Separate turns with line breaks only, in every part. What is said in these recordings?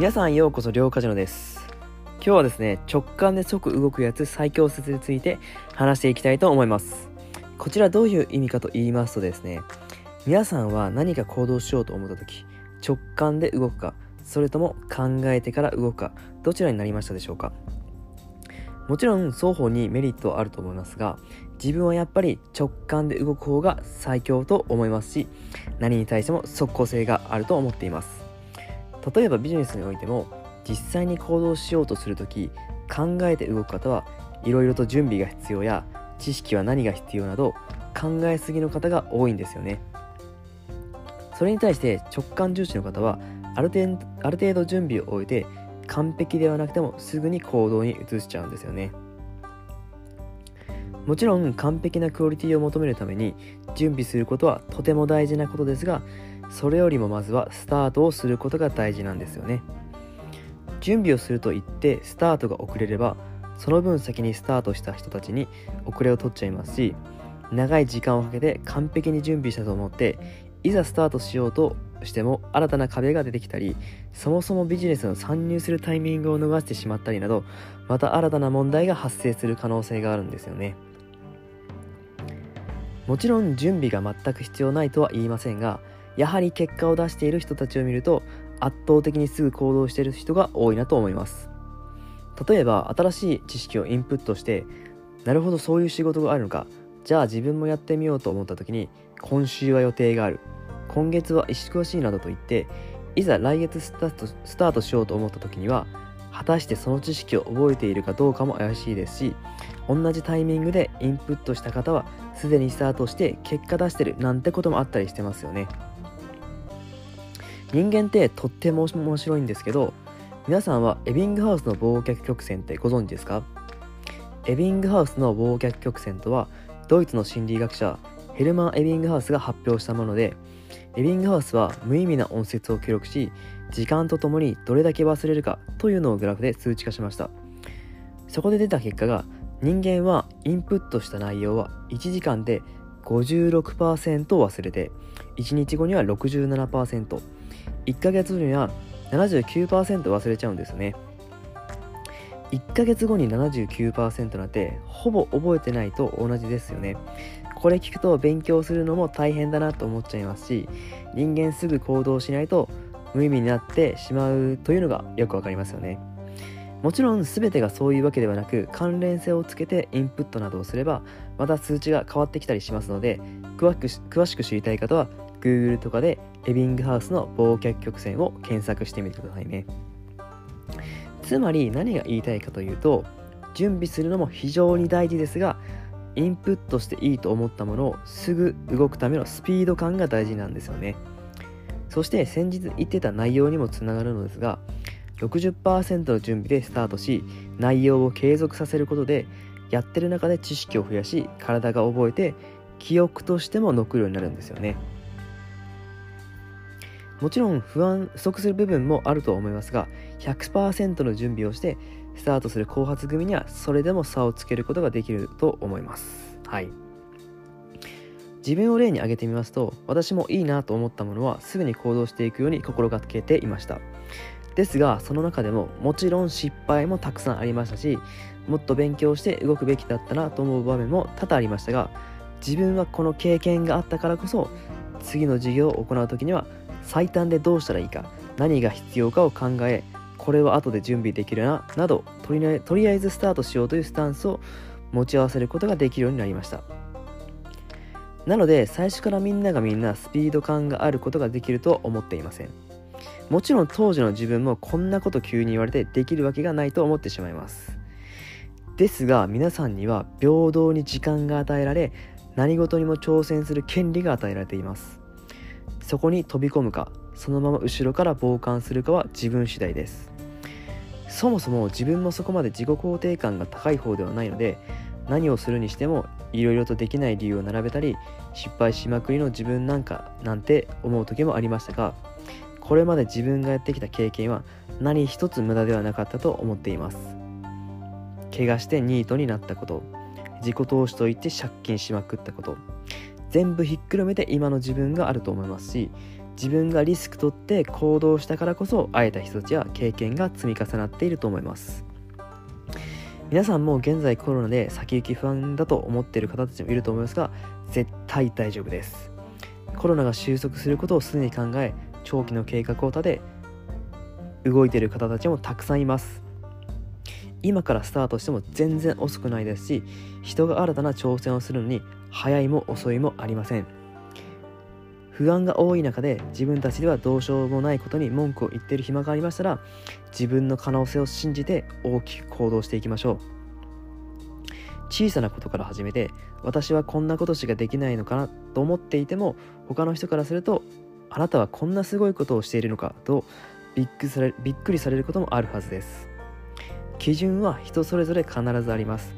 皆さんようこそ両カジノです。今日はですね直感で即動くやつ最強説について話していきたいと思います。こちらどういう意味かと言いますとですね皆さんは何か行動しようと思った時直感で動くかそれとも考えてから動くかどちらになりましたでしょうか。もちろん双方にメリットはあると思いますが自分はやっぱり直感で動く方が最強と思いますし何に対しても即効性があると思っています。例えばビジネスにおいても実際に行動しようとする時考えて動く方はいろいろと準備が必要や知識は何が必要など考えすぎの方が多いんですよね。それに対して直感重視の方はある程ある程度準備を終えて完璧ではなくてもすぐに行動に移しちゃうんですよね。もちろん完璧なクオリティを求めるために準備することはとても大事なことですがそれよりもまずはスタートをすることが大事なんですよね。準備をすると言ってスタートが遅れればその分先にスタートした人たちに遅れを取っちゃいますし長い時間をかけて完璧に準備したと思っていざスタートしようとしても新たな壁が出てきたりそもそもビジネスの参入するタイミングを逃してしまったりなどまた新たな問題が発生する可能性があるんですよね。もちろん準備が全く必要ないとは言いませんがやはり結果を出している人たちを見ると圧倒的にすぐ行動している人が多いなと思います。例えば新しい知識をインプットしてなるほどそういう仕事があるのか。じゃあ自分もやってみようと思った時に今週は予定がある。今月は忙しいなどと言っていざ来月スタートスタートしようと思った時には果たしてその知識を覚えているかどうかも怪しいですし同じタイミングでインプットした方はすでにスタートして結果出してるなんてこともあったりしてますよね。人間ってとっても面白いんですけど皆さんはエビングハウスの忘却曲線ってご存知ですか？エビングハウスの忘却曲線とはドイツの心理学者ヘルマン・エビングハウスが発表したものでエビングハウスは無意味な音節を記録し時間とともにどれだけ忘れるかというのをグラフで数値化しました。そこで出た結果が人間はインプットした内容は1時間で56%忘れて1日後には67% 1ヶ月後には79%忘れちゃうんですね。1ヶ月後に79%なんてほぼ覚えてないと同じですよね。これ聞くと勉強するのも大変だなと思っちゃいますし人間すぐ行動しないと無意味になってしまうというのがよくわかりますよね。もちろん全てがそういうわけではなく関連性をつけてインプットなどをすればまた数値が変わってきたりしますので詳しく知りたい方は Google とかでエビングハウスの忘却曲線を検索してみてくださいね。つまり何が言いたいかというと準備するのも非常に大事ですがインプットしていいと思ったものをすぐ動くためのスピード感が大事なんですよね。そして先日言ってた内容にもつながるのですが60%の準備でスタートし内容を継続させることでやってる中で知識を増やし体が覚えて記憶としても残るようになるんですよね。もちろん不安不足する部分もあると思いますが100%の準備をしてスタートする後発組にはそれでも差をつけることができると思います。はい。自分を例に挙げてみますと私もいいなと思ったものはすぐに行動していくように心がけていました。ですがその中でももちろん失敗もたくさんありましたしもっと勉強して動くべきだったなと思う場面も多々ありましたが自分はこの経験があったからこそ次の授業を行う時には最短でどうしたらいいか何が必要かを考えこれは後で準備できるななどとりあえずスタートしようというスタンスを持ち合わせることができるようになりました。なので最初からみんながみんなスピード感があることができるとは思っていません。もちろん当時の自分もこんなこと急に言われてできるわけがないと思ってしまいます。ですが皆さんには平等に時間が与えられ何事にも挑戦する権利が与えられています。そこに飛び込むかそのまま後ろから傍観するかは自分次第です。そもそも自分もそこまで自己肯定感が高い方ではないので何をするにしてもいろいろとできない理由を並べたり失敗しまくりの自分なんかなんて思う時もありましたがこれまで自分がやってきた経験は何一つ無駄ではなかったと思っています。怪我してニートになったこと自己投資といって借金しまくったこと。全部ひっくるめて今の自分があると思いますし自分がリスク取って行動したからこそ会えた人たちや経験が積み重なっていると思います。皆さんも現在コロナで先行き不安だと思っている方たちもいると思いますが絶対大丈夫です。コロナが収束することをすでに考え長期の計画を立て動いている方たちもたくさんいます。今からスタートしても全然遅くないですし人が新たな挑戦をするのに早いも遅いもありません。不安が多い中で自分たちではどうしようもないことに文句を言っている暇がありましたら自分の可能性を信じて大きく行動していきましょう。小さなことから始めて私はこんなことしかできないのかなと思っていても他の人からするとあなたはこんなすごいことをしているのかとびっくりされびっくりされることもあるはずです。基準は人それぞれ必ずあります。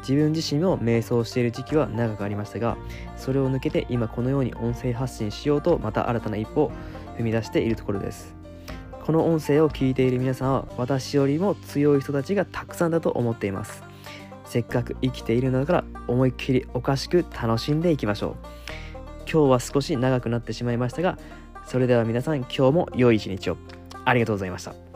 自分自身も瞑想している時期は長くありましたがそれを抜けて今このように音声発信しようとまた新たな一歩を踏み出しているところです。この音声を聞いている皆さんは私よりも強い人たちがたくさんだと思っています。せっかく生きているのだから思いっきりおかしく楽しんでいきましょう。今日は少し長くなってしまいましたがそれでは皆さん今日も良い一日を。ありがとうございました。